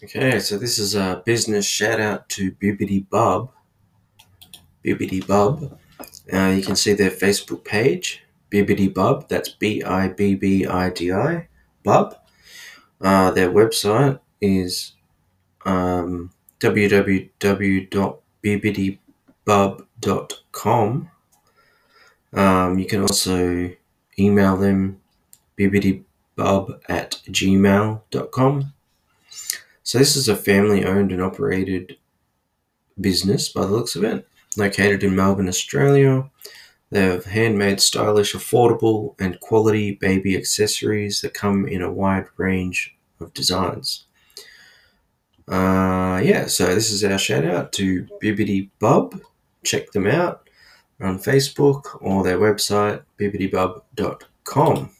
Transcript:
Okay, so this is a business shout out to Bibbidi Bub. Bibbidi Bub. Uh, you can see their Facebook page, Bibbidi Bub. That's B I B B I D I, Bub. Uh, their website is um, www.bibbidibub.com. Um, you can also email them bibbidibub at gmail.com. So this is a family owned and operated business by the looks of it, located in Melbourne, Australia. They have handmade, stylish, affordable, and quality baby accessories that come in a wide range of designs. Uh, yeah, so this is our shout out to Bibbidi Bub. Check them out on Facebook or their website, bibbidibub.com.